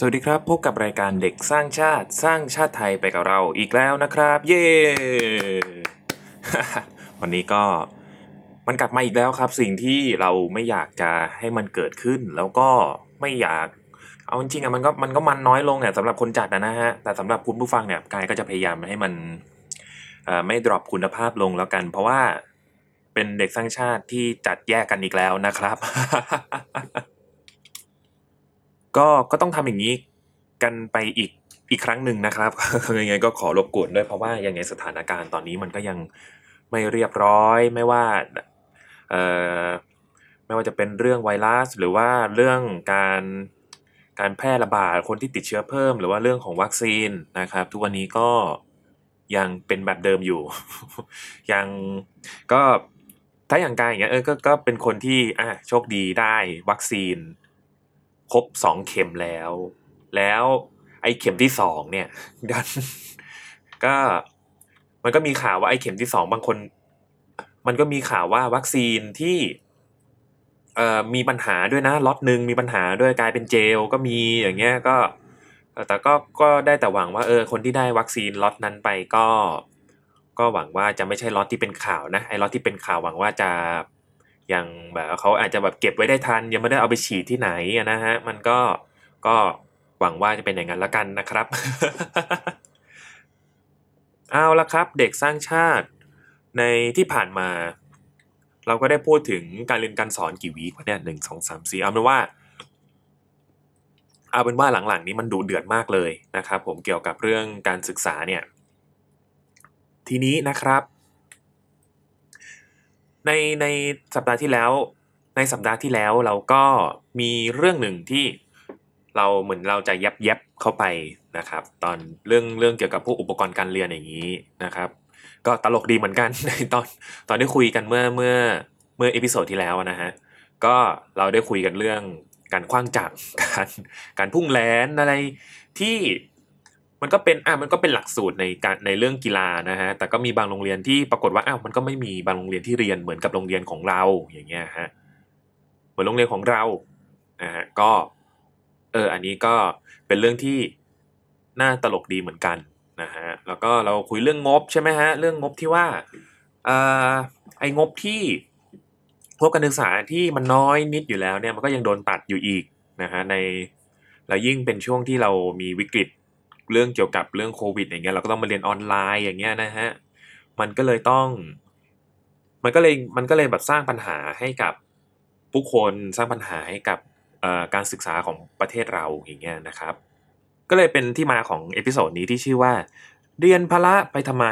สวัสดีครับ พบกับรายการเด็กสร้างชาติสร้างชาติไทยไปกับเราอีกแล้วนะครับ เย้ วันนี้ก็มันกลับมาอีกแล้วครับ สิ่งที่เราไม่อยากจะให้มันเกิดขึ้น แล้วก็ไม่อยาก เอาจริงๆอะมันก็มันก็มันน้อยลงเนี่ยสำหรับคนจัดนะฮะแต่สำหรับคุณผู้ฟังเนี่ยกายก็จะพยายามให้มันไม่ดรอปคุณภาพลงแล้วกัน เพราะว่าเป็นเด็กสร้างชาติที่จัดแยกกันอีกแล้วนะครับ ก็ก็ต้องทำอย่างนี้กันไปอีกอีกครั้งหนึ่งนะครับยังไงก็ขอรบกวนด้วยเพราะว่ายังไงสถานการณ์ตอนนี้มันก็ยังไม่เรียบร้อยไม่ว่าเอ่อไม่ว่าจะเป็นเรื่องไวรัส หรือว่าเรื่องการการแพร่ระบาดคนที่ติดเชื้อเพิ่ม หรือว่าเรื่องของวัคซีนนะครับ ทุกวันนี้ก็ยังเป็นแบบเดิมอยู่ ยังก็ถ้าอย่างกายอย่างเงี้ยเออก็ก็เป็นคนที่อะโชคดีได้วัคซีน ครบสองเข็มแล้ว แล้วไอ้เข็มที่สองเนี่ยดันก็มันก็มีข่าวว่าไอ้เข็มที่สองบางคน มันก็มีข่าวว่าวัคซีนที่เอ่อมีปัญหาด้วยนะล็อตหนึ่งมีปัญหาด้วยกลายเป็นเจลก็มีอย่างเงี้ยก็แต่ก็ก็ได้แต่หวังว่าเออคนที่ได้วัคซีนล็อตนั้นไปก็ ก็หวังว่าจะไม่ใช่ล็อตที่เป็นข่าวนะไอ้ล็อตที่เป็นข่าวหวังว่าจะ ยังแบบเขาอาจจะแบบเก็บไว้ได้ทัน ยังไม่ได้เอาไปฉีดที่ไหนนะฮะมันก็ก็หวังว่าจะเป็นอย่างนั้นละกันนะครับ เอาละครับเด็กสร้างชาติในที่ผ่านมา เราก็ได้พูดถึงการเรียนการสอนกี่วีควะเนี่ยหนึ่งสองสามสี่เอาเป็นว่า เอาเป็นว่าหลังๆ นี้มันดูเดือดมากเลยนะครับ ผมเกี่ยวกับเรื่องการศึกษาเนี่ย ทีนี้นะครับ ในในสัปดาห์ที่แล้ว ในสัปดาห์ที่แล้วเราก็มีเรื่องหนึ่งที่เราเหมือนเราจะแย็บแย็บเข้าไปนะครับ ตอนเรื่องเรื่องเกี่ยวกับพวกอุปกรณ์การเรียนอย่างนี้นะครับ ก็ตลกดีเหมือนกันในตอนตอนได้คุยกันเมื่อเมื่อเมื่อ episode ที่แล้วนะฮะก็เราได้คุยกันเรื่องการขว้างจักรการการพุ่งแหลนอะไรที่ มันก็เป็นอะมันก็เป็นหลักสูตรในการในเรื่องกีฬานะฮะแต่ก็มีบางโรงเรียนที่ปรากฏว่าอ้าวมันก็ไม่มีบางโรงเรียนที่เรียนเหมือนกับโรงเรียนของเราอย่างเงี้ยฮะเหมือนโรงเรียนของเรานะฮะก็เอออันนี้ก็เป็นเรื่องที่น่าตลกดีเหมือนกันนะฮะแล้วก็เราคุยเรื่องงบใช่ไหมฮะเรื่องงบที่ว่าเอ่อไอ้งบที่พวกการศึกษาที่มันน้อยนิดอยู่แล้วเนี่ยมันก็ยังโดนตัดอยู่อีกนะฮะในแล้วยิ่งเป็นช่วงที่เรามีวิกฤต เรื่องเกี่ยวกับเรื่องโควิดอย่างเงี้ยเราก็ต้องมาเรียนออนไลน์อย่างเงี้ยนะฮะมันก็เลยต้อง มันก็เลยมันก็เลยแบบสร้างปัญหาให้กับผู้คนสร้างปัญหาให้กับการศึกษาของประเทศเราอย่างเงี้ยนะครับ ก็เลยเป็นที่มาของ episode นี้ที่ชื่อว่า เรียนพละไปทำไม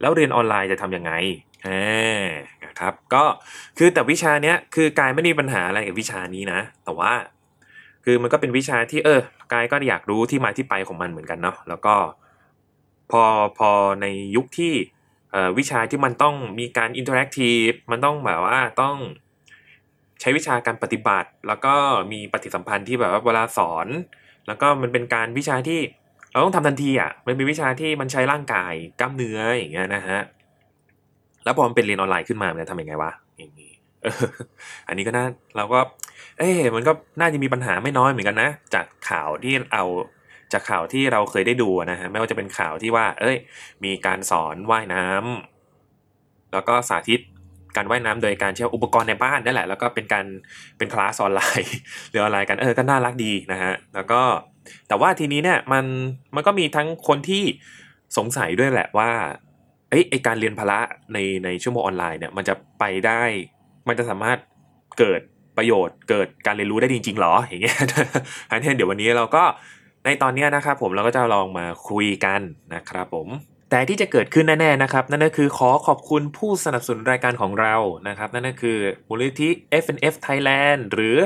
แล้วเรียนออนไลน์จะทำยังไงนะครับก็คือแต่วิชาเนี้ยคือกายไม่มีปัญหาอะไรกับวิชานี้นะ แต่ว่า คือมันก็เป็นวิชาที่เออ กายก็อยากรู้ที่มาที่ไปของมันเหมือนกันเนาะแล้วก็พอพอในยุคที่วิชาที่มันต้องมีการ interactive มันต้องแบบว่าต้องใช้วิชาการปฏิบัติ แล้วก็มีปฏิสัมพันธ์ที่แบบว่าเวลาสอน แล้วก็มันเป็นการวิชาที่เราต้องทำทันทีอะมันเป็นวิชาที่มันใช้ร่างกายกล้ามเนื้ออย่างเงี้ยนะฮะแล้วพอมันเป็นเรียนออนไลน์ขึ้นมามันจะทำยังไงวะอย่างนี้ อันนี้ก็น่าเราก็ เอ๊มันก็น่าจะมีปัญหาไม่น้อยเหมือนกันนะ จากข่าวที่เอาจากข่าวที่เราเคยได้ดูนะฮะไม่ว่าจะเป็นข่าวที่ว่า เอ้ย มีการสอนว่ายน้ำแล้วก็สาธิตการว่ายน้ำโดยการใช้อุปกรณ์ในบ้านนั่นแหละ แล้วก็เป็นการเป็นคลาสออนไลน์หรือออนไลน์กันเออก็น่ารักดีนะฮะแล้วก็แต่ว่าทีนี้เนี่ยมันมันก็มีทั้งคนที่สงสัยด้วยแหละว่าเอ้ยไอการเรียนพละในในชั่วโมงออนไลน์เนี่ยมันจะไปได้ มันจะสามารถเกิดประโยชน์ เกิดการเรียนรู้ได้จริงๆหรออย่างเงี้ยอันนี้เดี๋ยววันนี้เราก็ในตอนนี้นะครับผมเราก็จะลองมาคุยกันนะครับผมแต่ที่จะเกิดขึ้นแน่ๆนะครับ นั่นก็คือขอขอบคุณผู้สนับสนุนรายการของเรานะครับ นั่นก็คือมูลนิธิ FNF Thailand หรือ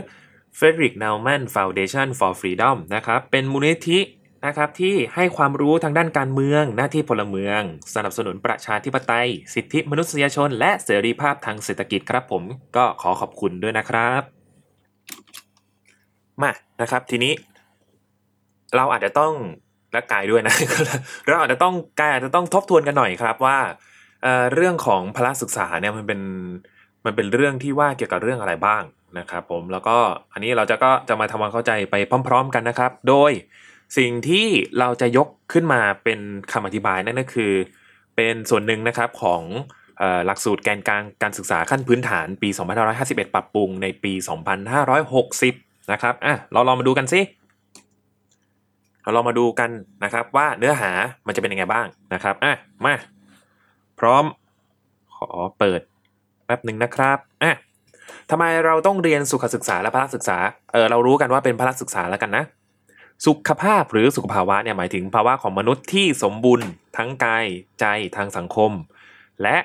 Frederick Naumann Foundation for Freedom นะครับ เป็นมูลนิธิ นะครับที่ให้ความรู้ทางด้านการเมือง หน้าที่พลเมือง สนับสนุนประชาธิปไตย สิทธิมนุษยชน และเสรีภาพทางเศรษฐกิจครับผมก็ขอขอบคุณด้วยนะครับมานะครับทีนี้ เราอาจจะต้องและกายด้วยนะเราอาจจะต้องกายอาจจะต้องทบทวนกันหน่อยครับว่าเเรื่องของพละศึกษาเนี่ยมันเป็นมันเป็นเรื่องที่ว่าเกี่ยวกับเรื่องอะไรบ้างนะครับผมแล้วก็อันนี้เราจะก็จะมาทำความเข้าใจไปพร้อม ๆ กันนะครับ โดย สิ่งที่เราจะยกขึ้นมาเป็นคำอธิบายนั่นก็คือ เป็นส่วนหนึ่งนะครับของหลักสูตรแกนกลางการศึกษาขั้นพื้นฐานปี 2551 ปรับปรุงในปี 2560 นะครับอะเราลองมาดูกันสิเราลองมาดูกันนะครับว่าเนื้อหามันจะเป็นยังไงบ้างนะครับอะมาพร้อมขอเปิดแป๊บหนึ่งนะครับอะทำไมเราต้องเรียนสุขศึกษาและพละศึกษาเออเรารู้กันว่าเป็นพละศึกษาแล้วกันนะ สุขภาพหรือสุขภาวะเนี่ยหมายถึงภาวะของมนุษย์ที่สมบูรณ์ทั้งกายใจทางสังคม และ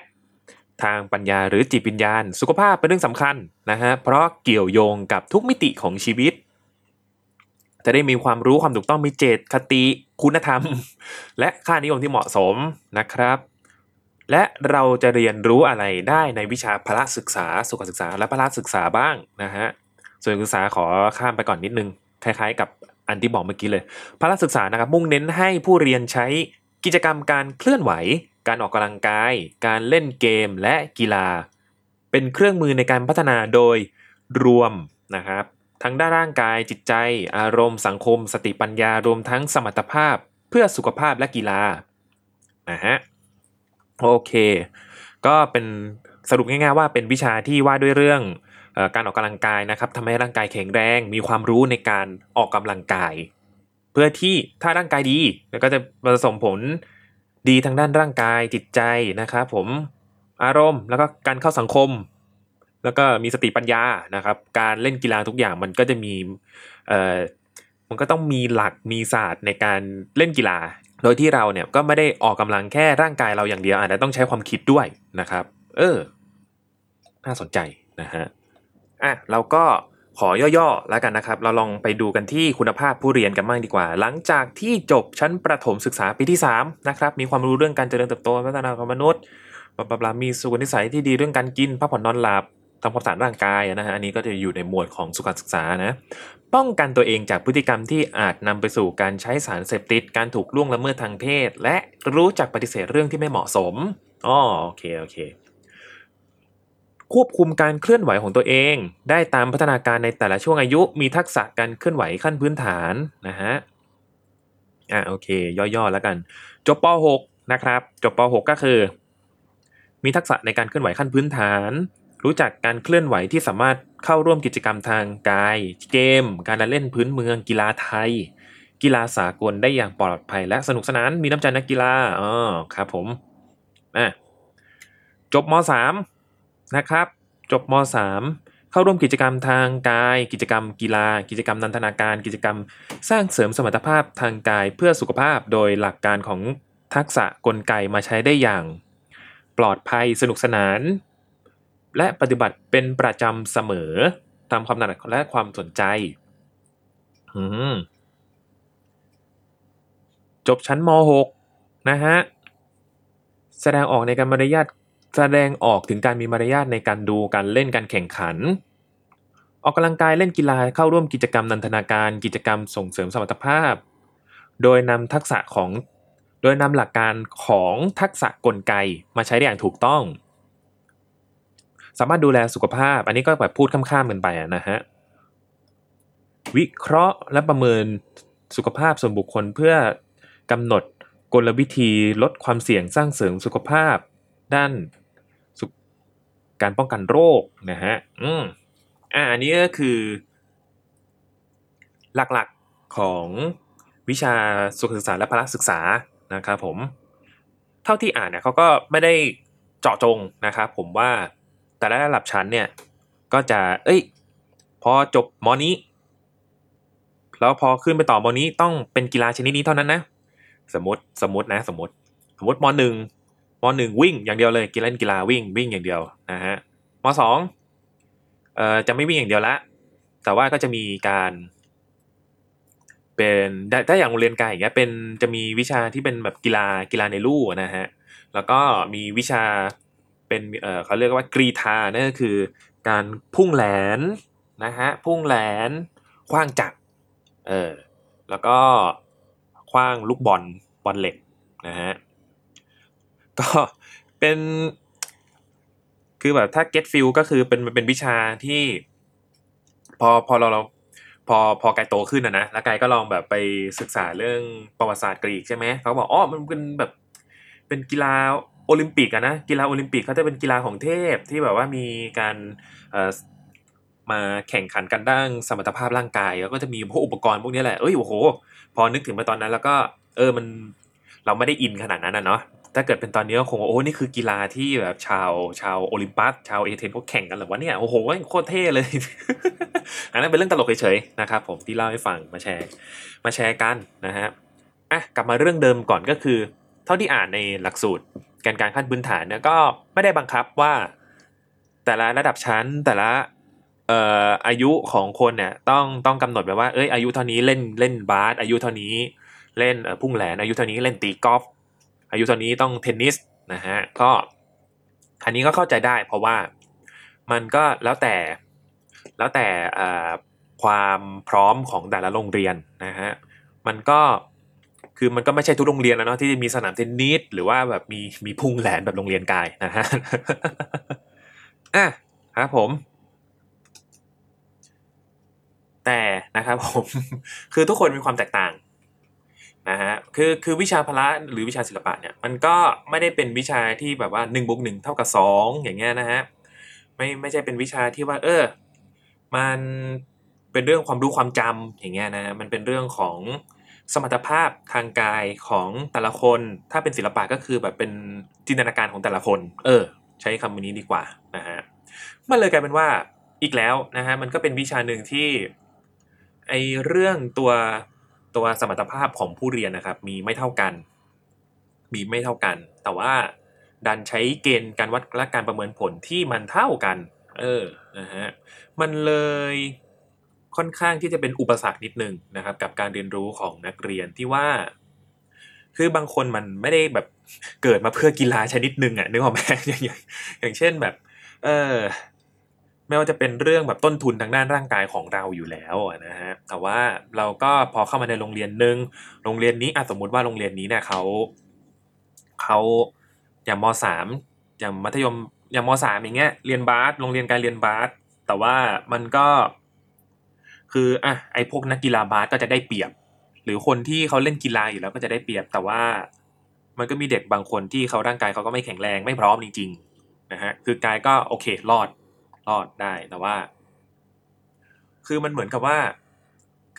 ทางปัญญาหรือจิตวิญญาณ สุขภาพเป็นเรื่องสำคัญนะฮะเพราะเกี่ยวโยงกับทุกมิติของชีวิต จะได้มีความรู้ความถูกต้องมีเจตคติคุณธรรม และค่านิยมที่เหมาะสมนะครับ และเราจะเรียนรู้อะไรได้ในวิชาพละศึกษา สุขศึกษาและพละศึกษาบ้างนะฮะส่วนศึกษาขอข้ามไปก่อนนิดนึงคล้ายๆ กับ อันที่บอกเมื่อกี้เลยพละศึกษานะครับมุ่งเน้นให้ผู้เรียนใช้กิจกรรมการเคลื่อนไหว การออกกำลังกาย การเล่นเกมและกีฬา เป็นเครื่องมือในการพัฒนาโดยรวมนะครับทั้งด้านร่างกายจิตใจ อารมณ์ สังคม สติปัญญารวมทั้งสมรรถภาพเพื่อสุขภาพและกีฬานะฮะโอเค ก็เป็นสรุปง่ายๆว่าเป็นวิชาที่ว่าด้วยเรื่อง การออกกำลังกายนะครับทำให้ร่างกายแข็งแรง มีความรู้ในการออกกำลังกาย เพื่อที่ถ้าร่างกายดีแล้วก็จะประสมผลดีทางด้านร่างกายจิตใจนะครับผมอารมณ์แล้วก็การเข้าสังคม แล้วก็มีสติปัญญานะครับ การเล่นกีฬาทุกอย่างมันก็จะมีเอ่อมันก็ต้องมีหลักมีศาสตร์ในการเล่นกีฬา โดยที่เราเนี่ยก็ไม่ได้ออกกำลังแค่ร่างกายเราอย่างเดียวอาจจะต้องใช้ความคิดด้วยนะครับ เออ น่าสนใจนะฮะ อะเราก็ขอย่อๆแล้วกันนะครับ เราลองไปดูกันที่คุณภาพผู้เรียนกันบ้างดีกว่า หลังจากที่จบชั้นประถมศึกษาปีที่3นะครับมีความรู้เรื่องการเจริญเติบโตพัฒนาของมนุษย์บลาบลามีสุขนิสัยที่ดีเรื่องการกินพักผ่อนนอนหลับทำความสะอาดร่างกายนะฮะอันนี้ก็จะอยู่ในหมวดของสุขศึกษานะป้องกันตัวเองจากพฤติกรรมที่อาจนำไปสู่การใช้สารเสพติด การถูกล่วงละเมิดทางเพศ และรู้จักปฏิเสธเรื่องที่ไม่เหมาะสมอ๋อโอเคโอเค ควบคุมการเคลื่อนไหวของตัวเอง ได้ตามพัฒนาการในแต่ละช่วงอายุ มีทักษะการเคลื่อนไหวขั้นพื้นฐานนะฮะอ่าโอเค ย่อๆแล้วกัน จบป .6 นะครับจบป .6 ก็คือ มีทักษะในการเคลื่อนไหวขั้นพื้นฐาน รู้จักการเคลื่อนไหวที่สามารถเข้าร่วมกิจกรรมทางกาย เกม การเล่นพื้นเมือง กีฬาไทย กีฬาสากลได้อย่างปลอดภัยและสนุกสนานมีน้ำใจนักกีฬาอ๋อครับผมอะจบม .3 นะครับ จบม .3 เข้าร่วมกิจกรรมทางกาย กิจกรรมกีฬา กิจกรรมนันทนาการ กิจกรรมสร้างเสริมสมรรถภาพทางกายเพื่อสุขภาพโดยหลักการของทักษะกลไกมาใช้ได้อย่าง ปลอดภัยสนุกสนาน และปฏิบัติเป็นประจำเสมอตามความถนัดและความสนใจจบชั้นม .6 นะฮะ แสดงออกในการมารยาท แสดงออกถึงการมีมารยาทในการดูการเล่นการแข่งขัน ออกกำลังกายเล่นกีฬาเข้าร่วมกิจกรรมนันทนาการ กิจกรรมส่งเสริมสมรรถภาพ โดยนำทักษะของโดยนำหลักการของทักษะกลไกมาใช้ได้อย่างถูกต้อง สามารถดูแลสุขภาพ อันนี้ก็แบบพูดข้ามๆกันไปนะฮะวิเคราะห์และประเมินสุขภาพส่วนบุคคลเพื่อกำหนดกลวิธีลดความเสี่ยงสร้างเสริมสุขภาพ ด้าน การป้องกันโรคนะฮะอืมอ่าอันนี้ก็คือ หลักๆของวิชาสุขศึกษาและพละศึกษานะครับผม เท่าที่อ่านเนี่ยเขาก็ไม่ได้เจาะจงนะครับผมว่าแต่ละระดับชั้นเนี่ย ก็จะ เอ้ย พอจบมอนี้ แล้วพอขึ้นไปต่อมอนี้ต้องเป็นกีฬาชนิดนี้เท่านั้นนะ สมมติสมมตินะ สมมติ สมมติมอหนึ่ง มหนึ่งวิ่งอย่างเดียวเลยกีฬาเล่นกีฬาวิ่งวิ่งอย่างเดียวนะฮะมสองเอ่อจะไม่วิ่งอย่างเดียวละ แต่ว่าก็จะมีการ เป็นถ้าอย่างโรงเรียนกายอย่างเงี้ยเป็นจะมีวิชาที่เป็นแบบกีฬากีฬาในลู่นะฮะแล้วก็มีวิชาเป็นเอ่อเขาเรียกว่ากรีธานั่นก็คือ การพุ่งแหลนนะฮะพุ่งแหลนคว้างจักรเออแล้วก็คว้างลูกบอลบอลเหล็กนะฮะ ก็เป็น คือแบบถ้า get feel ก็คือเป็นเป็นวิชาที่ พอพอเราเราพอพอกายโตขึ้นนะนะแล้วกายก็ลองแบบไปศึกษาเรื่องประวัติศาสตร์กรีกใช่ไหมเขาบอกอ๋อมันเป็นแบบเป็นกีฬาโอลิมปิกอะนะกีฬาโอลิมปิกเขาจะเป็นกีฬาของเทพที่แบบว่ามีการมาแข่งขันกันด้านสมรรถภาพร่างกายแล้วก็จะมีพวกอุปกรณ์พวกนี้แหละเอ้ยโอ้โห พอนึกถึงไปตอนนั้น แล้วก็ เออมันเราไม่ได้อินขนาดนั้นนะเนาะ ถ้าเกิดเป็นตอนนี้ก็คงโอ้นี่คือกีฬาที่แบบชาวชาวโอลิมปัสชาวเอเธนเขาแข่งกันหรอวะเนี่ยโอ้โหโคตรเท่เลย อันนั้นเป็นเรื่องตลกเฉยๆนะครับผมที่เล่าให้ฟังมาแชร์ มาแชร์กันนะฮะอะกลับมาเรื่องเดิมก่อนก็คือ เท่าที่อ่านในหลักสูตรการการขั้นพื้นฐานเนี่ยก็ไม่ได้บังคับว่า แต่ละระดับชั้นแต่ละเอ่ออายุของคนเนี่ยต้องต้องกำหนดแบบว่าเอ้ยอายุเท่านี้เล่นเล่นบาสอายุเท่านี้ เล่นเอ่อพุ่งแหลนอายุเท่านี้เล่นตีกอล์ฟ อายุเท่านี้ต้องเทนนิสนะฮะก็อันนี้ก็เข้าใจได้ เพราะว่ามันก็แล้วแต่แล้วแต่ความพร้อมของแต่ละโรงเรียนนะฮะมันก็คือมันก็ไม่ใช่ทุกโรงเรียนแล้วเนาะที่มีสนามเทนนิสหรือว่าแบบมีมีพุ่งแหลนแบบโรงเรียนกายนะฮะอะครับผม แต่นะครับผม คือทุกคนมีความแตกต่าง นะฮะคือคือวิชาพละหรือวิชาศิลปะเนี่ยมันก็ไม่ได้เป็นวิชาที่แบบว่าหนึ่งบวกหนึ่งเท่ากับสองอย่างเงี้ยนะฮะไม่ไม่ใช่เป็นวิชาที่ว่า เออ มันเป็นเรื่องความรู้ความจำอย่างเงี้ยนะมันเป็นเรื่องของสมรรถภาพทางกายของแต่ละคน ถ้าเป็นศิลปะก็คือแบบเป็นจินตนาการของแต่ละคน เออ ใช้คำนี้ดีกว่านะฮะมันเลยกลายเป็นว่าอีกแล้วนะฮะมันก็เป็นวิชาหนึ่งที่ไอเรื่องตัว ตัวสมรรถภาพของผู้เรียนนะครับ มีไม่เท่ากัน มีไม่เท่ากัน แต่ว่าดันใช้เกณฑ์การวัดและการประเมินผลที่มันเท่ากัน เออนะฮะมันเลยค่อนข้างที่จะเป็นอุปสรรคนิดนึงนะครับ กับการเรียนรู้ของนักเรียนที่ว่า คือบางคนมันไม่ได้แบบเกิดมาเพื่อกีฬาชนิดหนึ่งอะนึกออกไหมอย่างอย่างเช่นแบบ เออ ไม่ว่าจะเป็นเรื่องแบบต้นทุนทางด้านร่างกายของเราอยู่แล้วนะฮะแต่ว่าเราก็พอเข้ามาในโรงเรียนหนึ่งโรงเรียนนี้อะสมมุติว่าโรงเรียนนี้เนี่ยเขาเขาอย่างมสามอย่างมัธยมอย่างมสามอย่างเงี้ยเรียนบาสโรงเรียนการเรียนบาสแต่ว่ามันก็ คืออะไอพวกนักกีฬาบาสก็จะได้เปรียบ หรือคนที่เขาเล่นกีฬาอยู่แล้วก็จะได้เปรียบ แต่ว่ามันก็มีเด็กบางคนที่เขาร่างกายเขาก็ไม่แข็งแรงไม่พร้อมจริงๆนะฮะคือกายก็โอเครอด รอดได้แต่ว่า คือมันเหมือนกับว่า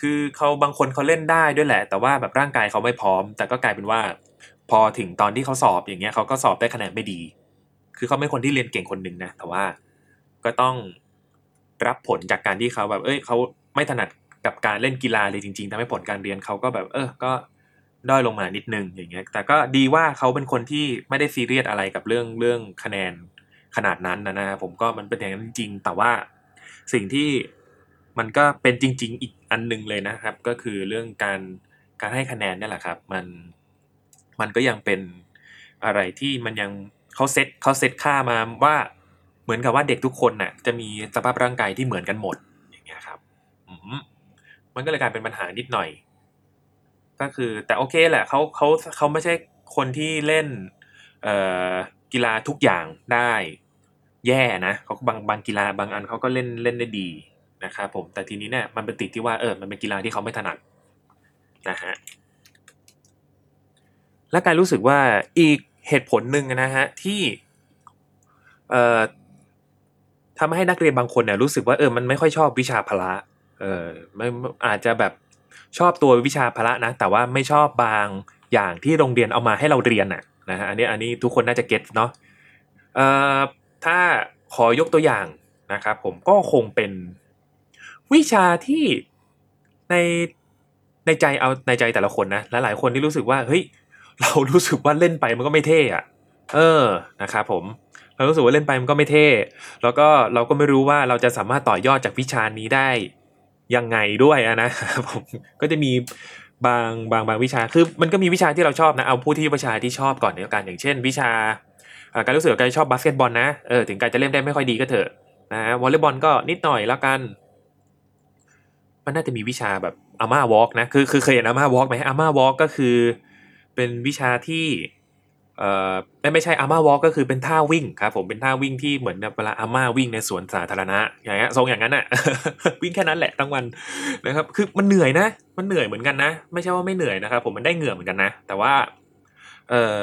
คือเขาบางคนเขาเล่นได้ด้วยแหละ แต่ว่าแบบร่างกายเขาไม่พร้อม แต่ก็กลายเป็นว่า พอถึงตอนที่เขาสอบอย่างเงี้ยเขาก็สอบได้คะแนนไม่ดี คือเขาไม่คนที่เรียนเก่งคนหนึ่งนะแต่ว่าก็ต้องรับผลจากการที่เขาแบบ เอ้ยเขาไม่ถนัดกับการเล่นกีฬาเลยจริงๆทำให้ผลการเรียนเขาก็แบบ เออก็ด้อยลงมานิดนึงอย่างเงี้ย แต่ก็ดีว่าเขาเป็นคนที่ไม่ได้ซีเรียสอะไรกับเรื่องเรื่องคะแนน ขนาดนั้นนะนะผมก็มันเป็นอย่างนั้นจริง แต่ว่าสิ่งที่มันก็เป็นจริง ๆ อีกอันนึงเลยนะครับ ก็คือเรื่องการการให้คะแนนนี่แหละครับ มันมันก็ยังเป็นอะไรที่มันยังเขาเซตเขาเซตค่ามาว่าเหมือนกับว่าเด็กทุกคนน่ะ จะมีสภาพร่างกายที่เหมือนกันหมดอย่างเงี้ยครับมันก็เลยกลายเป็นปัญหานิดหน่อย ก็คือ แต่โอเคแหละเขาเขาเขาไม่ใช่คนที่เล่นเอ่อกีฬาทุกอย่างได้ แย่นะเขาบางบางกีฬาบางอันเขาก็เล่นเล่นได้ดีนะครับผมแต่ทีนี้เนี่ยมันเป็นติดที่ว่าเออมันเป็นกีฬาที่เขาไม่ถนัดนะฮะและการรู้สึกว่าอีกเหตุผลหนึ่งนะฮะที่เอ่อทำให้นักเรียนบางคนเนี่ยรู้สึกว่าเออมันไม่ค่อยชอบวิชาพละเออไม่อาจจะแบบชอบตัววิชาพละนะ แต่ว่าไม่ชอบบางอย่างที่โรงเรียนเอามาให้เราเรียนน่ะนะฮะอันนี้อันนี้ทุกคนน่าจะเก็ตเนาะเอ่อ ถ้าขอยกตัวอย่างนะครับผมก็คงเป็นวิชาที่ในในใจเอาในใจแต่ละคนนะและหลายคนที่รู้สึกว่าเฮ้ยเรารู้สึกว่าเล่นไปมันก็ไม่เท่อะเออนะครับผมเรารู้สึกว่าเล่นไปมันก็ไม่เท่ แล้วก็เราก็ไม่รู้ว่าเราจะสามารถต่อยอดจากวิชานี้ได้ยังไงด้วยนะผมก็จะมีบางบางบางวิชาคือมันก็มีวิชาที่เราชอบนะเอาผู้ที่วิชาที่ชอบก่อนเนียกันอย่างเช่น วิชา กายรู้สึกกายชอบบาสเกตบอลนะเออถึงกายจะเล่นได้ไม่ค่อยดีก็เถอะนะวอลเลย์บอลก็นิดหน่อยแล้วกัน มันน่าจะมีวิชาแบบอาม่า walk นะคือคือเคยเห็นอาม่า walk ไหมอาม่า walk ก็คือ เป็นวิชาที่เอ่อไม่ไม่ใช่อาม่า walk ก็คือเป็นท่าวิ่งครับผมเป็นท่าวิ่งที่เหมือนเวลาอาม่าวิ่งในสวนสาธารณะอย่างเงี้ยทรงอย่างนั้นอะวิ่งแค่นั้นแหละทั้งวันนะครับ คือมันเหนื่อยนะ มันเหนื่อยเหมือนกันนะ ไม่ใช่ว่าไม่เหนื่อยนะครับ ผมมันได้เหงื่อเหมือนกันนะ แต่ว่าเออ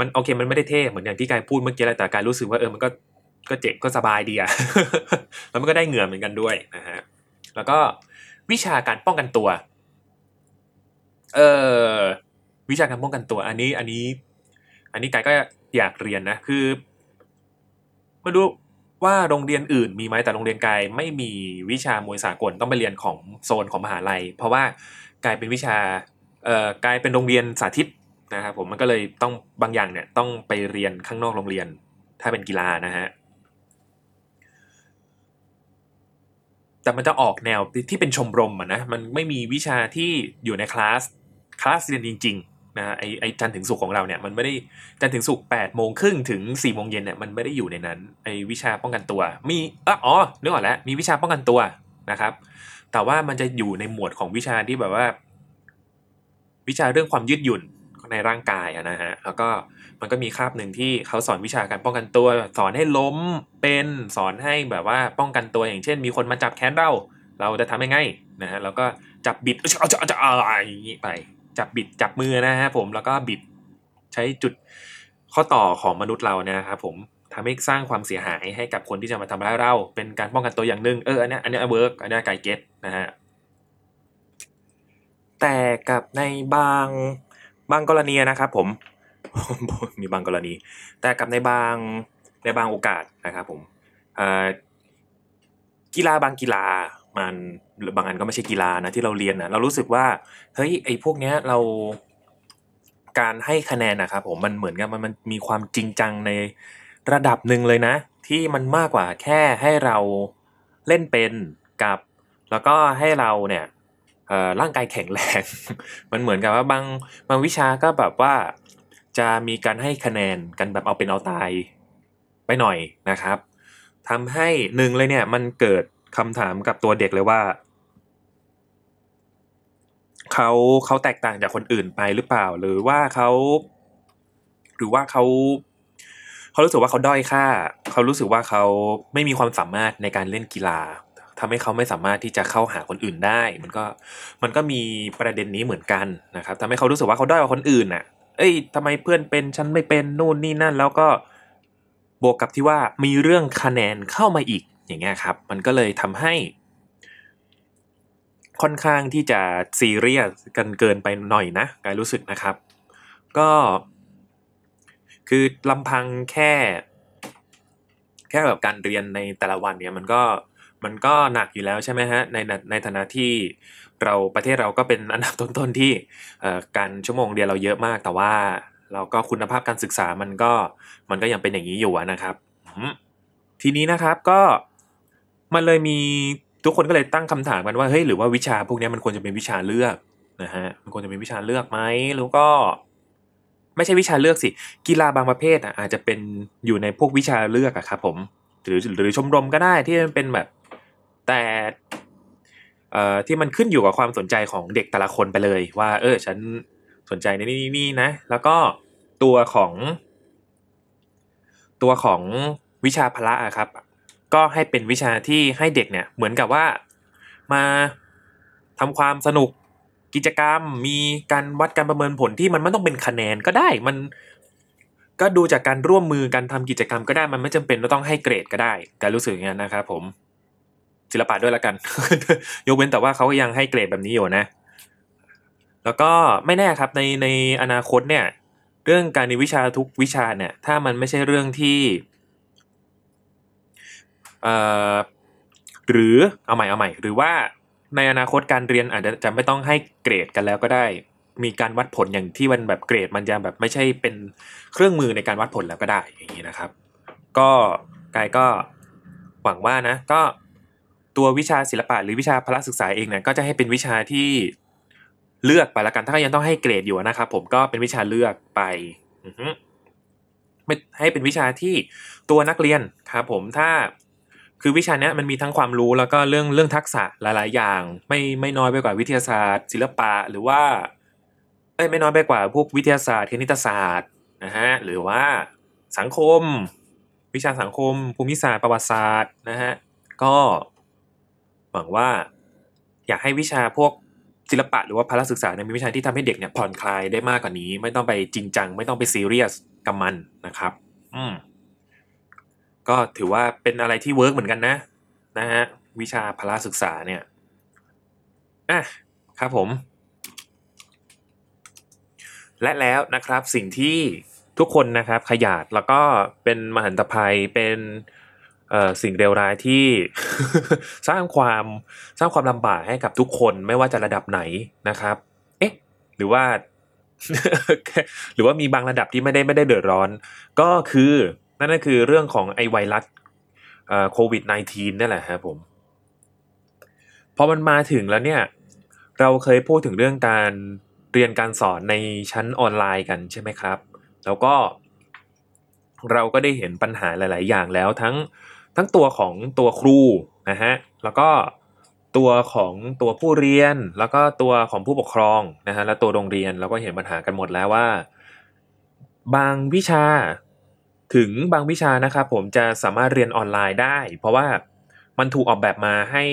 มันโอเคมันไม่ได้เท่เหมือนอย่างที่กายพูดเมื่อกี้แหละแต่กายรู้สึกว่าเออมันก็ก็เจ๋งก็สบายดีอะแล้วมันก็ได้เหงื่อเหมือนกันด้วยนะฮะแล้วก็วิชาการป้องกันตัว เออวิชาการป้องกันตัว อันนี้อันนี้ อันนี้กายก็อยากเรียนนะคือไม่รู้ว่าโรงเรียนอื่นมีไหมแต่โรงเรียนกายไม่มีวิชามวยสากลต้องไปเรียนของโซนของมหาลัย เพราะว่ากายเป็นวิชาเอ่อกายเป็นโรงเรียนสาธิต นะครับผมมันก็เลยต้องบางอย่างเนี่ยต้องไปเรียนข้างนอกโรงเรียน ถ้าเป็นกีฬานะฮะแต่มันจะออกแนวที่เป็นชมรมอะนะมันไม่มีวิชาที่อยู่ในคลาสคลาสเรียนจริงๆนะไอไอจันถึงสุกของเราเนี่ยมันไม่ได้จันถึงสุกแปดโมงครึ่งถึงสี่โมงเย็นเนี่ยมันไม่ได้อยู่ในนั้นไอวิชาป้องกันตัวมีอ๋อนึกออกแล้วมีวิชาป้องกันตัวนะครับ แต่ว่ามันจะอยู่ในหมวดของวิชาที่แบบว่า วิชาเรื่องความยืดหยุ่น ในร่างกายอะนะฮะแล้วก็มันก็มีคาบหนึ่งที่เขาสอนวิชาการป้องกันตัว สอนให้ล้มเป็นสอนให้แบบว่าป้องกันตัวอย่างเช่น มีคนมาจับแขนเรา เราจะทำยังไงนะฮะแล้วก็จับบิดเอาจะจะอะไรอย่างนี้ไป จับบิดจับมือนะฮะผมแล้วก็บิดใช้จุดข้อต่อของมนุษย์เรานะครับผมทำให้สร้างความเสียหายให้กับคนที่จะมาทำร้ายเรา เป็นการป้องกันตัวอย่างหนึ่งเอออันนี้อันนี้ work อันนี้กาย get นะฮะแต่กับในบาง บางกรณีนะครับผมมีบางกรณี แต่กับในบางในบางโอกาสนะครับผมกีฬาบางกีฬามันบางอันก็ไม่ใช่กีฬานะที่เราเรียนนะเรารู้สึกว่าเฮ้ยไอ้พวกเนี้ยเราการให้คะแนนนะครับผมมันเหมือนกับมันมันมีความจริงจังในระดับหนึ่งเลยนะ ที่มันมากกว่าแค่ให้เราเล่นเป็นกับ แล้วก็ให้เราเนี่ย ร่างกายแข็งแรง มันเหมือนกับว่าบางบางวิชาก็แบบว่าจะมีการให้คะแนนกันแบบเอาเป็นเอาตายไปหน่อยนะครับทำให้หนึ่งเลยเนี่ยมันเกิดคำถามกับตัวเด็กเลยว่าเขาเขาแตกต่างจากคนอื่นไปหรือเปล่า หรือว่าเขาหรือว่าเขาเขารู้สึกว่าเขาด้อยค่า เขารู้สึกว่าเขาไม่มีความสามารถในการเล่นกีฬา ทำให้เขาไม่สามารถที่จะเข้าหาคนอื่นได้ มันก็มันก็มีประเด็นนี้เหมือนกันนะครับทำให้เขารู้สึกว่าเขาด้อยกว่าคนอื่นน่ะ เอ้ยทำไมเพื่อนเป็นฉันไม่เป็นนู่นนี่นั่น แล้วก็บวกกับที่ว่ามีเรื่องคะแนนเข้ามาอีกอย่างเงี้ยครับ มันก็เลยทำให้ค่อนข้างที่จะซีเรียสกันเกินไปหน่อยนะกายรู้สึกนะครับ ก็ คือลำพังแค่ แค่แบบการเรียนในแต่ละวันเนี่ยมันก็ มันก็หนักอยู่แล้วใช่ไหมฮะในในฐานะที่เราประเทศเราก็เป็นอันดับต้นๆที่การชั่วโมงเรียนเราเยอะมาก แต่ว่าเราก็คุณภาพการศึกษามันก็มันก็ยังเป็นอย่างนี้อยู่นะครับ ทีนี้นะครับก็มันเลยมีทุกคนก็เลยตั้งคำถามกันว่าเฮ้ยหรือว่าวิชาพวกนี้มันควรจะเป็นวิชาเลือกนะฮะมันควรจะเป็นวิชาเลือกไหมแล้วก็ไม่ใช่วิชาเลือกสิ กีฬาบางประเภทอะอาจจะเป็นอยู่ในพวกวิชาเลือกอะครับผมหรือหรือชมรมก็ได้ที่มันเป็นแบบ แต่เอ่อที่มันขึ้นอยู่กับความสนใจของเด็กแต่ละคนไปเลย ว่า เออ ฉันสนใจในนี่นี่นะ แล้วก็ตัวของ ตัวของวิชาพละอะครับ ก็ให้เป็นวิชาที่ให้เด็กเนี่ย เหมือนกับว่ามาทำความสนุกกิจกรรม มีการวัดการประเมินผลที่มันไม่ต้องเป็นคะแนนก็ได้มันก็ดูจากการร่วมมือการทำกิจกรรมก็ได้มันไม่จำเป็นต้องให้เกรดก็ได้ แต่รู้สึกอย่างนั้นนะครับผม ศิลปะด้วยละกัน ยกเว้นแต่ว่าเขายังให้เกรดแบบนี้อยู่นะ แล้วก็ไม่แน่ครับในในอนาคตเนี่ย เรื่องการในวิชาทุกวิชาเนี่ย ถ้ามันไม่ใช่เรื่องที่เอ่อหรือเอาใหม่เอาใหม่ หรือว่าในอนาคตการเรียนอาจจะจะไม่ต้องให้เกรดกันแล้วก็ได้ มีการวัดผลอย่างที่มันแบบเกรด มันจะแบบไม่ใช่เป็นเครื่องมือในการวัดผลแล้วก็ได้อย่างนี้นะครับ ก็กายก็หวังว่านะ ก็ ตัววิชาศิลปะหรือวิชาพละศึกษาเองเนี่ยก็จะให้เป็นวิชาที่เลือกไปละกันถ้ายังต้องให้เกรดอยู่นะครับผมก็เป็นวิชาเลือกไปให้เป็นวิชาที่ตัวนักเรียนครับผมถ้าคือวิชานี้มันมีทั้งความรู้แล้วก็เรื่องเรื่องทักษะหลาย ๆ อย่าง ไม่ไม่น้อยไปกว่าวิทยาศาสตร์ ศิลปะหรือว่าเอ้ยไม่น้อยไปกว่าพวกวิทยาศาสตร์คณิตศาสตร์นะฮะหรือว่าสังคม วิชาสังคม ภูมิศาสตร์ประวัติศาสตร์นะฮะก็ หวังว่า อยากให้วิชาพวกศิลปะหรือว่าพละศึกษาเนี่ยมีวิชาที่ทำให้เด็กเนี่ยผ่อนคลายได้มากกว่านี้ ไม่ต้องไปจริงจัง ไม่ต้องไปซีเรียสกับมันนะครับ อืมก็ถือว่าเป็นอะไรที่ work เหมือนกันนะ นะฮะวิชาพละศึกษาเนี่ยอะครับผม และแล้วนะครับสิ่งที่ทุกคนนะครับขยาดแล้วก็เป็นมหันตภัยเป็นเอ่อ สิ่งเลวร้ายที่สร้างความสร้างความลำบากให้กับทุกคนไม่ว่าจะระดับไหนนะครับ เอ๊ะ หรือว่า หรือว่ามีบางระดับที่ไม่ได้ไม่ได้เดือดร้อน ก็คือนั่นก็คือเรื่องของไอไวรัสเอ่อโควิด -19 นั่นแหละครับผมพอมันมาถึงแล้วเนี่ย เราเคยพูดถึงเรื่องการเรียนการสอนในชั้นออนไลน์กันใช่ไหมครับ แล้วก็เราก็ได้เห็นปัญหาหลาย ๆ อย่างแล้วทั้ง ทั้งตัวของตัวครูนะฮะแล้วก็ตัวของตัวผู้เรียนแล้วก็ตัวของผู้ปกครองนะฮะและตัวโรงเรียนเราก็เห็นปัญหากันหมดแล้วว่า บางวิชาถึงบางวิชานะครับผมจะสามารถเรียนออนไลน์ได้ เพราะว่ามันถูกออกแบบมาให้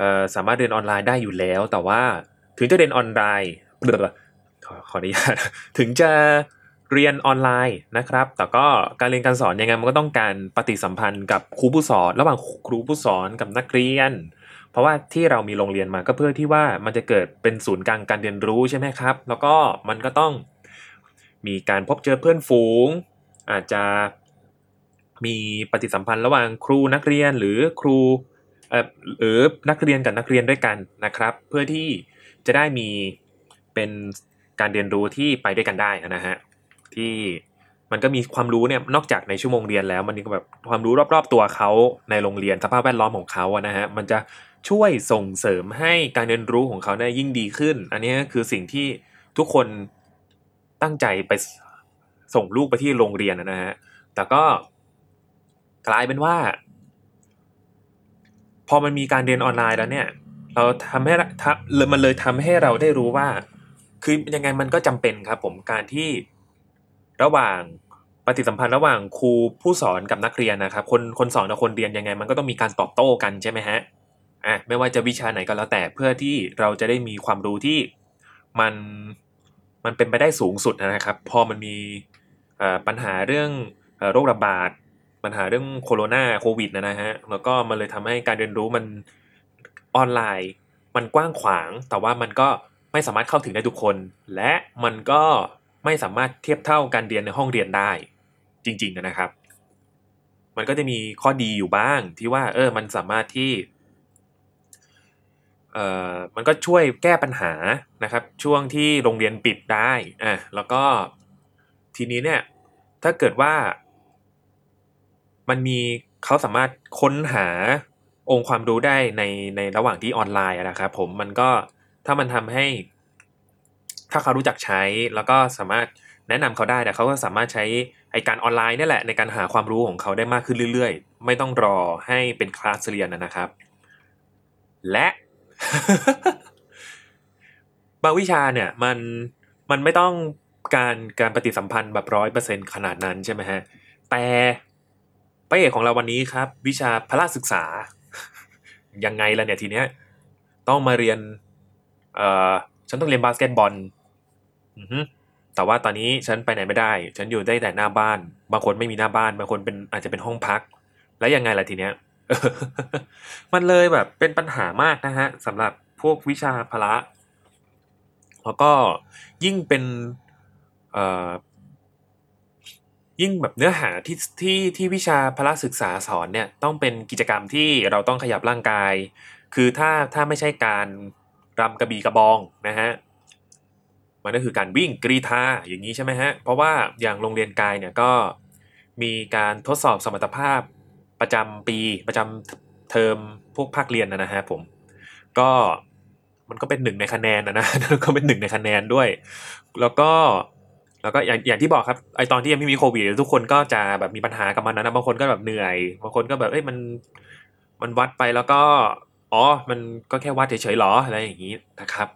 อ่อสามารถเรียนออนไลน์ได้อยู่แล้ว แต่ว่าถึงจะเรียนออนไลน์ขออนุญาตถึงจะ เรียนออนไลน์นะครับ แต่ก็การเรียนการสอนยังไงมันก็ต้องการปฏิสัมพันธ์กับครูผู้สอน ระหว่างครูผู้สอนกับนักเรียน เพราะว่าที่เรามีโรงเรียนมาก็เพื่อที่ว่ามันจะเกิดเป็นศูนย์กลางการเรียนรู้ใช่ไหมครับ แล้วก็มันก็ต้องมีการพบเจอเพื่อนฝูง อาจจะมีปฏิสัมพันธ์ระหว่างครูนักเรียนหรือครูเอ่อหรือนักเรียนกับนักเรียนด้วยกันนะครับ เพื่อที่จะได้มีเป็นการเรียนรู้ที่ไปด้วยกันได้นะฮะ ที่มันก็มีความรู้เนี่ยนอกจากในชั่วโมงเรียนแล้ว มันก็แบบความรู้รอบๆตัวเขาในโรงเรียนสภาพแวดล้อมของเขาอะนะฮะมันจะช่วยส่งเสริมให้การเรียนรู้ของเขาได้ยิ่งดีขึ้น อันนี้คือสิ่งที่ทุกคนตั้งใจไปส่งลูกไปที่โรงเรียนนะฮะแต่ก็กลายเป็นว่า พอมันมีการเรียนออนไลน์แล้วเนี่ย เราทำให้ทำมันเลยทำให้เราได้รู้ว่า คือยังไงมันก็จำเป็นครับผมการที่ ระหว่างปฏิสัมพันธ์ระหว่างครูผู้สอนกับนักเรียนนะครับ คนคนสอนกับคนเรียนยังไง มันก็ต้องมีการตอบโต้กันใช่ไหมฮะอะไม่ว่าจะวิชาไหนก็แล้วแต่เพื่อที่เราจะได้มีความรู้ที่มันมันเป็นไปได้สูงสุดนะครับ พอมันมีปัญหาเรื่องโรคระบาดปัญหาเรื่องโคโรนาโควิดนะฮะแล้วก็มันเลยทำให้การเรียนรู้มันออนไลน์ มันกว้างขวาง แต่ว่ามันก็ไม่สามารถเข้าถึงได้ทุกคน และมันก็ ไม่สามารถเทียบเท่าการเรียนในห้องเรียนได้ จริงๆนะครับ มันก็จะมีข้อดีอยู่บ้างที่ว่า เออ มันสามารถที่เอ่อมันก็ช่วยแก้ปัญหานะครับ ช่วงที่โรงเรียนปิดได้อะแล้วก็ทีนี้เนี่ย ถ้าเกิดว่า มันมีเขาสามารถค้นหาองค์ความรู้ได้ในในระหว่างที่ออนไลน์นะครับ ผมมันก็ถ้ามันทำให้ ถ้าเขารู้จักใช้แล้วก็สามารถแนะนำเขาได้แต่เขาก็สามารถใช้ไอการออนไลน์นี่แหละในการหาความรู้ของเขาได้มากขึ้นเรื่อยๆ ไม่ต้องรอให้เป็นคลาสเรียนนะครับ และบางวิชาเนี่ยมันมันไม่ต้องการการปฏิสัมพันธ์แบบร้อยเปอร์เซ็นขนาดนั้นใช่ไหมฮะ แต่พระเอกของเราวันนี้ครับ วิชาพละศึกษา ยังไงล่ะเนี่ยทีเนี้ยต้องมาเรียนเอ่อฉันต้องเรียนบาสเกตบอล แต่ว่าตอนนี้ฉันไปไหนไม่ได้ ฉันอยู่ได้แต่หน้าบ้าน บางคนไม่มีหน้าบ้าน บางคนเป็นอาจจะเป็นห้องพัก แล้วยังไงล่ะทีเนี้ยมันเลยแบบเป็นปัญหามากนะฮะสำหรับพวกวิชาพละแล้วก็ยิ่งเป็นเอ่อยิ่งแบบเนื้อหาที่ที่ที่วิชาพละศึกษาสอนเนี่ยต้องเป็นกิจกรรมที่เราต้องขยับร่างกาย คือถ้าถ้าไม่ใช่การรำกระบี่กระบองนะฮะ มันก็คือการวิ่งกรีธาอย่างนี้ใช่ไหมฮะ เพราะว่าอย่างโรงเรียนกายเนี่ยก็มีการทดสอบสมรรถภาพประจำปีประจำเทอมพวกภาคเรียนนะนะฮะผม ก็มันก็เป็นหนึ่งในคะแนนนะนะก็เป็นหนึ่งในคะแนนด้วย แล้วก็แล้วก็อย่างอย่างที่บอกครับไอตอนที่ยังไม่มีโควิดทุกคนก็จะแบบมีปัญหากับมันนะบางคนก็แบบเหนื่อยบางคนก็แบบเอ้ยมันมันวัดไปแล้วก็อ๋อมันก็แค่วัดเฉยๆหรออะไรอย่างนี้นะครับ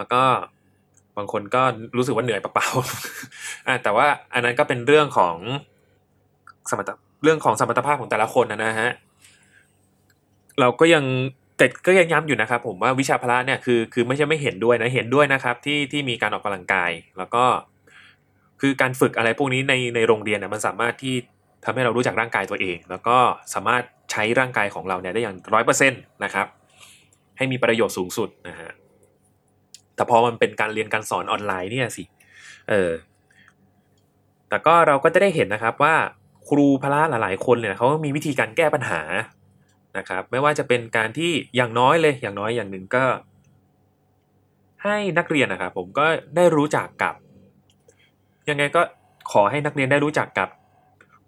แล้วก็บางคนก็รู้สึกว่าเหนื่อยเปล่าๆอ่าแต่ว่าอันนั้นก็เป็นเรื่องของสมรรถเรื่องของสมรรถภาพของแต่ละคนนะฮะเราก็ยังแต่ก็ยังย้ำอยู่นะครับผมว่าวิชาพละเนี่ยคือคือไม่ใช่ไม่เห็นด้วยนะเห็นด้วยนะครับที่ที่มีการออกกำลังกาย แล้วก็คือการฝึกอะไรพวกนี้ในในโรงเรียนเนี่ยมันสามารถที่ทำให้เรารู้จักร่างกายตัวเอง แล้วก็สามารถใช้ร่างกายของเราเนี่ยได้อย่างร้อยเปอร์เซ็นต์นะครับ ให้มีประโยชน์สูงสุดนะฮะ แต่พอมันเป็นการเรียนการสอนออนไลน์เนี่ยสิ เออ แต่ก็เราก็จะได้เห็นนะครับว่าครูพละหลายๆคนเนี่ยเขามีวิธีการแก้ปัญหานะครับ ไม่ว่าจะเป็นการที่อย่างน้อยเลย อย่างน้อยอย่างหนึ่งก็ ให้นักเรียนนะครับผมก็ได้รู้จักกับ ยังไงก็ขอให้นักเรียนได้รู้จักกับ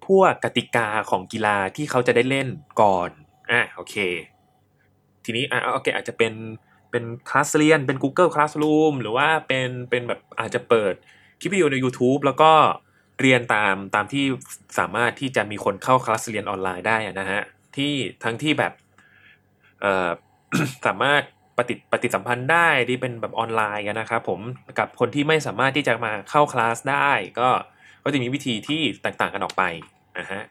พวกกติกาของกีฬาที่เขาจะได้เล่นก่อน อะโอเค ทีนี้อะโอเคอาจจะเป็น เป็นคลาสเรียน เป็น Google Classroom หรือว่าเป็นเป็นแบบอาจจะเปิดคลิปวิดีโอใน YouTube แล้วก็เรียนตามตามที่สามารถที่จะมีคนเข้าคลาสเรียนออนไลน์ได้นะฮะที่ทั้งที่แบบเอ่อสามารถปฏิปฏิสัมพันธ์ได้ที่เป็นแบบออนไลน์นะครับผมกับคนที่ไม่สามารถที่จะมาเข้าคลาสได้ ก็ก็จะมีวิธีที่แตกต่างกันออกไปนะฮะ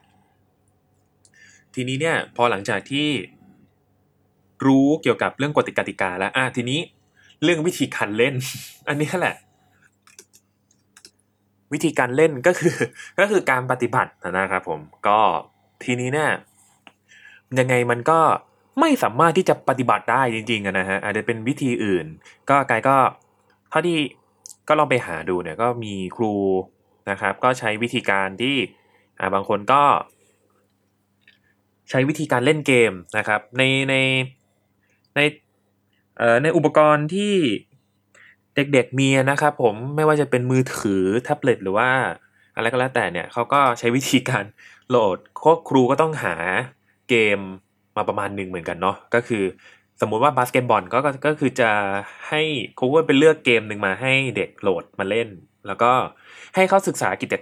ทีนี้เนี่ยพอหลังจากที่ รู้เกี่ยวกับเรื่องกฎกติกาแล้วอะทีนี้เรื่องวิธีการเล่น อันนี้แหละ วิธีการเล่นก็คือ ก็คือการปฏิบัตินะครับผมก็ทีนี้เนี่ยยังไงมันก็ไม่สามารถที่จะปฏิบัติได้จริงๆนะฮะอาจจะเป็นวิธีอื่น ก็กายก็เท่าที่ก็ลองไปหาดูเนี่ยก็มีครูนะครับ ก็ใช้วิธีการที่อ่าบางคนก็ ใช้วิธีการเล่นเกมนะครับ ในใน ในในอุปกรณ์ที่เด็กๆมีนะครับผมไม่ว่าจะเป็นมือถือแท็บเล็ตหรือว่าอะไรก็แล้วแต่เนี่ยเขาก็ใช้วิธีการโหลดครูก็ต้องหาเกมมาประมาณหนึ่งเหมือนกันเนาะก็คือสมมุติว่าบาสเกตบอลก็ก็คือจะให้เขาก็เป็นเลือกเกมหนึ่งมาให้เด็กโหลดมาเล่น แล้วก็ให้เขาศึกษากิจ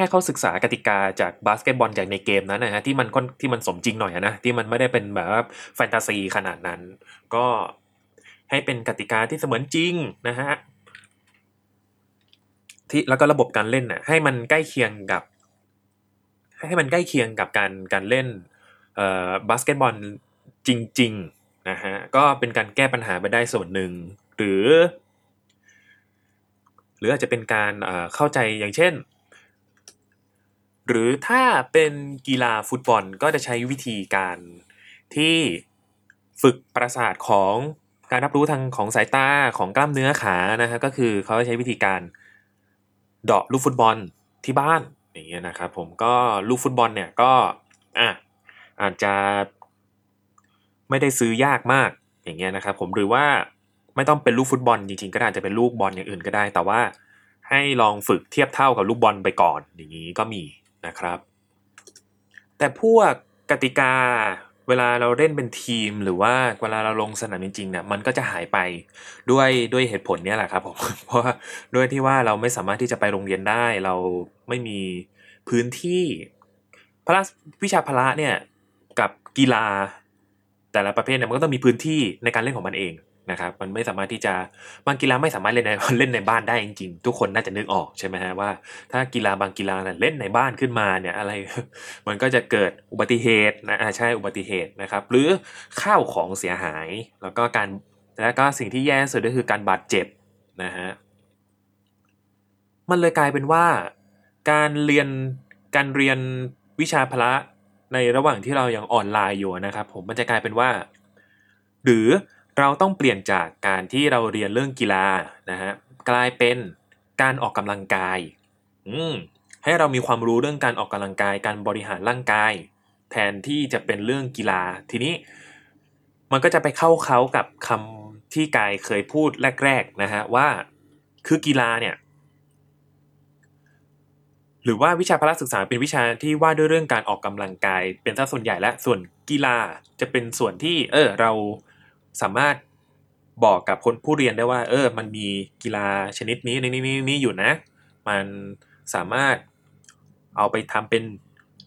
ให้เขาศึกษากติกาจากบาสเกตบอลจากในเกมนั้นนะฮะที่มันค่อนที่มันสมจริงหน่อยนะที่มันไม่ได้เป็นแบบแฟนตาซีขนาดนั้น ก็ให้เป็นกติกาที่เสมือนจริงนะฮะที่แล้วก็ระบบการเล่นน่ะให้มันใกล้เคียงกับ ให้มันใกล้เคียงกับการการเล่นเอ่อบาสเกตบอลจริงๆนะฮะก็เป็นการแก้ปัญหาไปได้ส่วนหนึ่ง หรือ หรืออาจจะเป็นการเข้าใจอย่างเช่น หรือถ้าเป็นกีฬาฟุตบอลก็จะใช้วิธีการที่ฝึกประสาทของการรับรู้ทางของสายตาของกล้ามเนื้อขานะฮะก็คือเขาใช้วิธีการเดาะลูกฟุตบอลที่บ้านอย่างเงี้ยนะครับผมก็ลูกฟุตบอลเนี่ยก็อะอาจจะไม่ได้ซื้อยากมากอย่างเงี้ยนะครับผมหรือว่าไม่ต้องเป็นลูกฟุตบอลจริงๆ ก็ได้จะเป็นลูกบอลอย่างอื่นก็ได้ แต่ว่าให้ลองฝึกเทียบเท่ากับลูกบอลไปก่อนอย่างนี้ก็มี นะครับ แต่พวกกติกาเวลาเราเล่นเป็นทีมหรือว่าเวลาเราลงสนามจริงๆเนี่ยมันก็จะหายไปด้วยด้วยเหตุผลนี้แหละครับผมเพราะด้วยที่ว่าเราไม่สามารถที่จะไปโรงเรียนได้ เราไม่มีพื้นที่พละวิชาพละเนี่ยกับกีฬาแต่ละประเภทเนี่ยมันก็ต้องมีพื้นที่ในการเล่นของมันเอง นะครับมันไม่สามารถที่จะบางกีฬาไม่สามารถเล่นในเล่นในบ้านได้จริงๆ ทุกคนน่าจะนึกออกใช่ไหมฮะว่า ถ้ากีฬาบางกีฬาเล่นในบ้านขึ้นมาเนี่ยอะไร มันก็จะเกิดอุบัติเหตุนะใช่อุบัติเหตุนะครับ หรือข้าวของเสียหาย แล้วก็การแล้วก็สิ่งที่แย่สุดก็คือการบาดเจ็บนะฮะมันเลยกลายเป็นว่า การเรียนการเรียนวิชาพละในระหว่างที่เรายังออนไลน์อยู่นะครับ ผมมันจะกลายเป็นว่า หรือ เราต้องเปลี่ยนจากการที่เราเรียนเรื่องกีฬานะฮะกลายเป็นการออกกำลังกาย อืมให้เรามีความรู้เรื่องการออกกำลังกาย การบริหารร่างกาย แทนที่จะเป็นเรื่องกีฬา ทีนี้ มันก็จะไปเข้าเขากับคำที่กายเคยพูดแรก ๆนะฮะว่าคือกีฬาเนี่ย หรือว่าวิชาพละศึกษาเป็นวิชาที่ว่าด้วยเรื่องการออกกำลังกาย เป็นส่วนใหญ่และส่วนกีฬาจะเป็นส่วนที่ เออเรา สามารถบอกกับคนผู้เรียนได้ว่า เออ มันมีกีฬาชนิดนี้นี้นี้นี้อยู่นะ มันสามารถเอาไปทำเป็น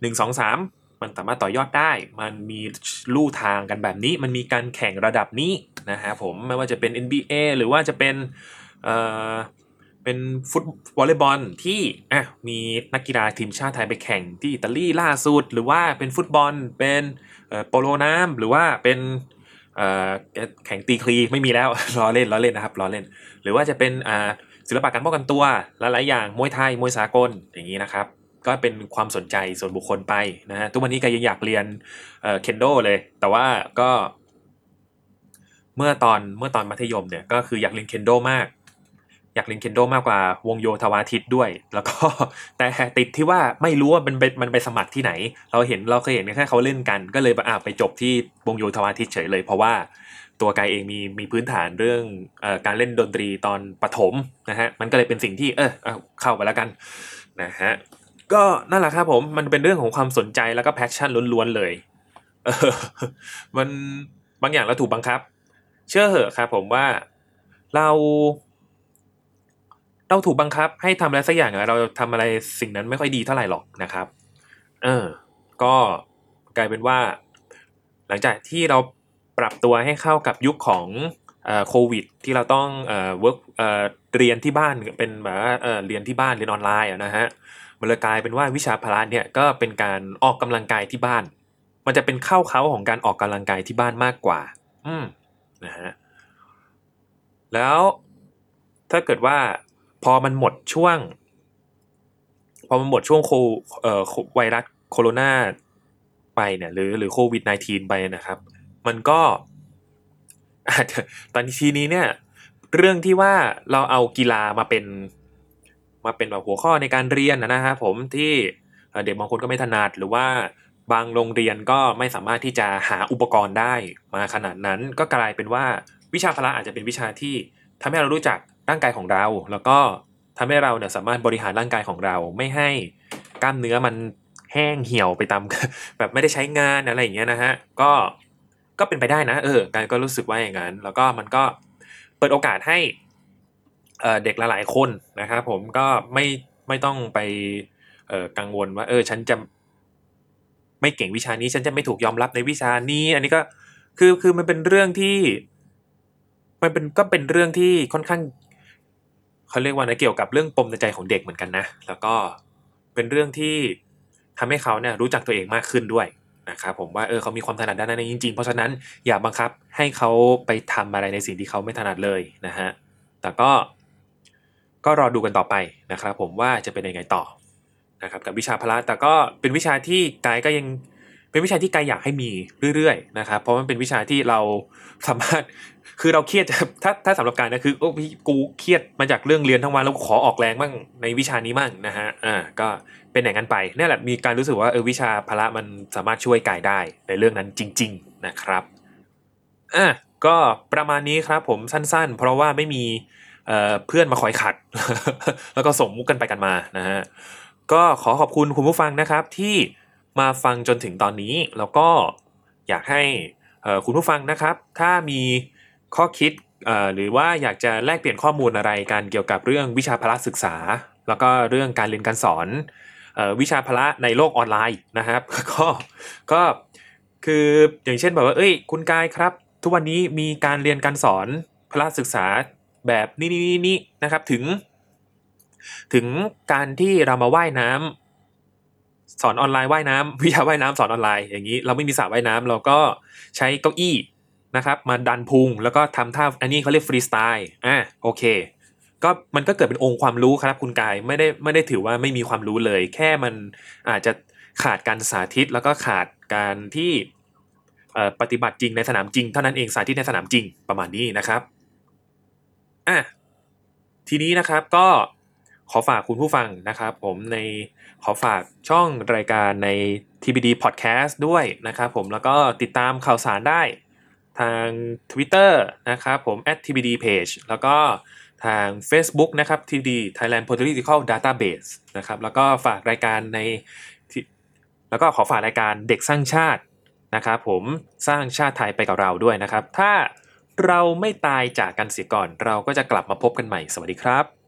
หนึ่งสองสามมันสามารถต่อยอดได้ มันมีลู่ทางกันแบบนี้ มันมีการแข่งระดับนี้นะฮะผมไม่ว่าจะเป็น NBA หรือว่าจะเป็นเอ่อเป็นฟุตวอลเลย์บอลที่อะมีนักกีฬาทีมชาติไทยไปแข่งที่อิตาลีล่าสุด หรือว่าเป็นฟุตบอลเป็นโปโลน้ำหรือว่าเป็น แข่งตีคลีไม่มีแล้วล้อเล่นล้อเล่นนะครับล้อเล่น หรือว่าจะเป็นศิลปะการป้องกันตัวหลายๆอย่างมวยไทยมวยสากลอย่างนี้นะครับ ก็เป็นความสนใจส่วนบุคคลไปนะฮะทุกวันนี้ก็ยังอยากเรียนเคนโดเลย แต่ว่าก็ เมื่อตอนเมื่อตอนมัธยมเนี่ยก็คืออยากเรียนเคนโดมาก อยากเล่นเคนโดมากกว่าวงโยธวาทิตด้วย แล้วก็แต่ติดที่ว่าไม่รู้ว่ามันไปมันไปสมัครที่ไหน เราเห็นเราเคยเห็นแค่เขาเล่นกัน ก็เลยอ่าไปจบที่วงโยธวาทิตเฉยเลย เพราะว่าตัวกายเองมีมีพื้นฐานเรื่องอการเล่นดนตรีตอนประถมนะฮะมันก็เลยเป็นสิ่งที่เออเข้าไปแล้วกันนะฮะก็นั่นแหละครับผมมันเป็นเรื่องของความสนใจแล้วก็ passion ล้วนๆเลยเออมันบางอย่างเราถูกบังคับ เชื่อเหอะครับผมว่าเรา เราถูกบังคับให้ทำอะไรสักอย่างเราทำอะไรสิ่งนั้นไม่ค่อยดีเท่าไหร่หรอกนะครับ เออ ก็กลายเป็นว่า หลังจากที่เราปรับตัวให้เข้ากับยุคของโควิด ที่เราต้องเอ่อ work เอ่อเรียนที่บ้านเป็นแบบเอ่อเรียนที่บ้านเรียนออนไลน์นะฮะมันเลยกลายเป็นว่าวิชาพละเนี่ยก็เป็นการออกกำลังกายที่บ้าน มันจะเป็นเข้าเขาของการออกกำลังกายที่บ้านมากกว่า อืมนะฮะแล้วถ้าเกิดว่า พอมันหมดช่วง พอมันหมดช่วงโคเอ่อไวรัสโคโรนาไปเนี่ยหรือหรือโควิด -19 ไปนะครับ มันก็ตอนทีนี้เนี่ย เรื่องที่ว่าเราเอากีฬามาเป็น มาเป็นแบบหัวข้อในการเรียนนะครับผมที่เด็กบางคนก็ไม่ถนัดหรือว่าบางโรงเรียนก็ไม่สามารถที่จะหาอุปกรณ์ได้มาขนาดนั้น ก็กลายเป็นว่าวิชาพละอาจจะเป็นวิชาที่ทำให้เรารู้จัก ร่างกายของเรา แล้วก็ทำให้เราเนี่ยสามารถบริหารร่างกายของเราไม่ให้กล้ามเนื้อมันแห้งเหี่ยวไปตามแบบไม่ได้ใช้งานอะไรอย่างเงี้ยนะฮะก็ก็เป็นไปได้นะ เออการก็รู้สึกว่าอย่างนั้น แล้วก็มันก็เปิดโอกาสให้เด็กหลายๆคนนะครับผมก็ไม่ไม่ต้องไปกังวลว่า เออ ฉันจะไม่เก่งวิชานี้ ฉันจะไม่ถูกยอมรับในวิชานี้ อันนี้ก็คือคือมันเป็นเรื่องที่ มันเป็นก็เป็นเรื่องที่ค่อนข้าง เขาเรียกว่านะเกี่ยวกับเรื่องปมในใจของเด็กเหมือนกันนะ แล้วก็เป็นเรื่องที่ทำให้เขาเนี่ยรู้จักตัวเองมากขึ้นด้วยนะครับผมว่าเออเขามีความถนัดด้านนั้นจริงๆ เพราะฉะนั้นอย่าบังคับให้เขาไปทำอะไรในสิ่งที่เขาไม่ถนัดเลยนะฮะแต่ก็ก็รอดูกันต่อไปนะครับผมว่าจะเป็นยังไงต่อนะครับกับวิชาพละแต่ก็เป็นวิชาที่กายก็ยัง เป็นวิชาที่กายอยากให้มีเรื่อยๆนะครับเพราะมันเป็นวิชาที่เราสามารถคือเราเครียดถ้าถ้าสำหรับการนะคือโอ้พี่กูเครียดมาจากเรื่องเรียนทั้งวันแล้วขอออกแรงบ้างในวิชานี้บ้างนะฮะอ่าก็เป็นอย่างนั้นไปนี่แหละมีการรู้สึกว่าเออวิชาพละมันสามารถช่วยกายได้ในเรื่องนั้นจริง ๆนะครับอะก็ประมาณนี้ครับผมสั้นๆ เพราะว่าไม่มีเเพื่อนมาคอยขัด แล้วก็ส่งมุกกันไปกันมานะฮะก็ขอขอบคุณคุณผู้ฟังนะครับที่ มาฟังจนถึงตอนนี้ แล้วก็อยากให้คุณผู้ฟังนะครับ ถ้ามีข้อคิดหรือว่าอยากจะแลกเปลี่ยนข้อมูลอะไรกันเกี่ยวกับเรื่องวิชาพละศึกษา แล้วก็เรื่องการเรียนการสอนวิชาพละในโลกออนไลน์นะครับ ก็ก็คืออย่างเช่นแบบว่า เอ้ย คุณกายครับ ทุกวันนี้มีการเรียนการสอนพละศึกษาแบบนี้นี่นี่นะครับถึง ถึงการที่เรามาว่ายน้ำ สอนออนไลน์ว่ายน้ำวิชาว่ายน้ำสอนออนไลน์อย่างนี้ เราไม่มีสระว่ายน้ำเราก็ใช้เก้าอี้นะครับ มาดันพุงแล้วก็ทำท่าอันนี้เขาเรียกฟรีสไตล์อะโอเค ก็มันก็เกิดเป็นองค์ความรู้ครับคุณกายไม่ได้ไม่ได้ถือว่าไม่มีความรู้เลย แค่มันอาจจะขาดการสาธิตแล้วก็ขาดการที่ปฏิบัติจริงในสนามจริงเท่านั้นเองสาธิตในสนามจริงประมาณนี้นะครับอะทีนี้นะครับก็ ขอฝากคุณผู้ฟังนะครับผมในขอฝากช่องรายการใน TBD Podcast ด้วยนะครับผมแล้วก็ติดตามข่าวสารได้ทาง Twitter นะครับผม @tbdpage แล้วก็ทาง Facebook นะครับ TD Thailand Political Database นะครับแล้วก็ฝากรายการใน แล้วก็ขอฝากรายการเด็กสร้างชาตินะครับผมสร้างชาติไทยไปกับเราด้วยนะครับ ถ้าเราไม่ตายจากกันเสียก่อน เราก็จะกลับมาพบกันใหม่ สวัสดีครับ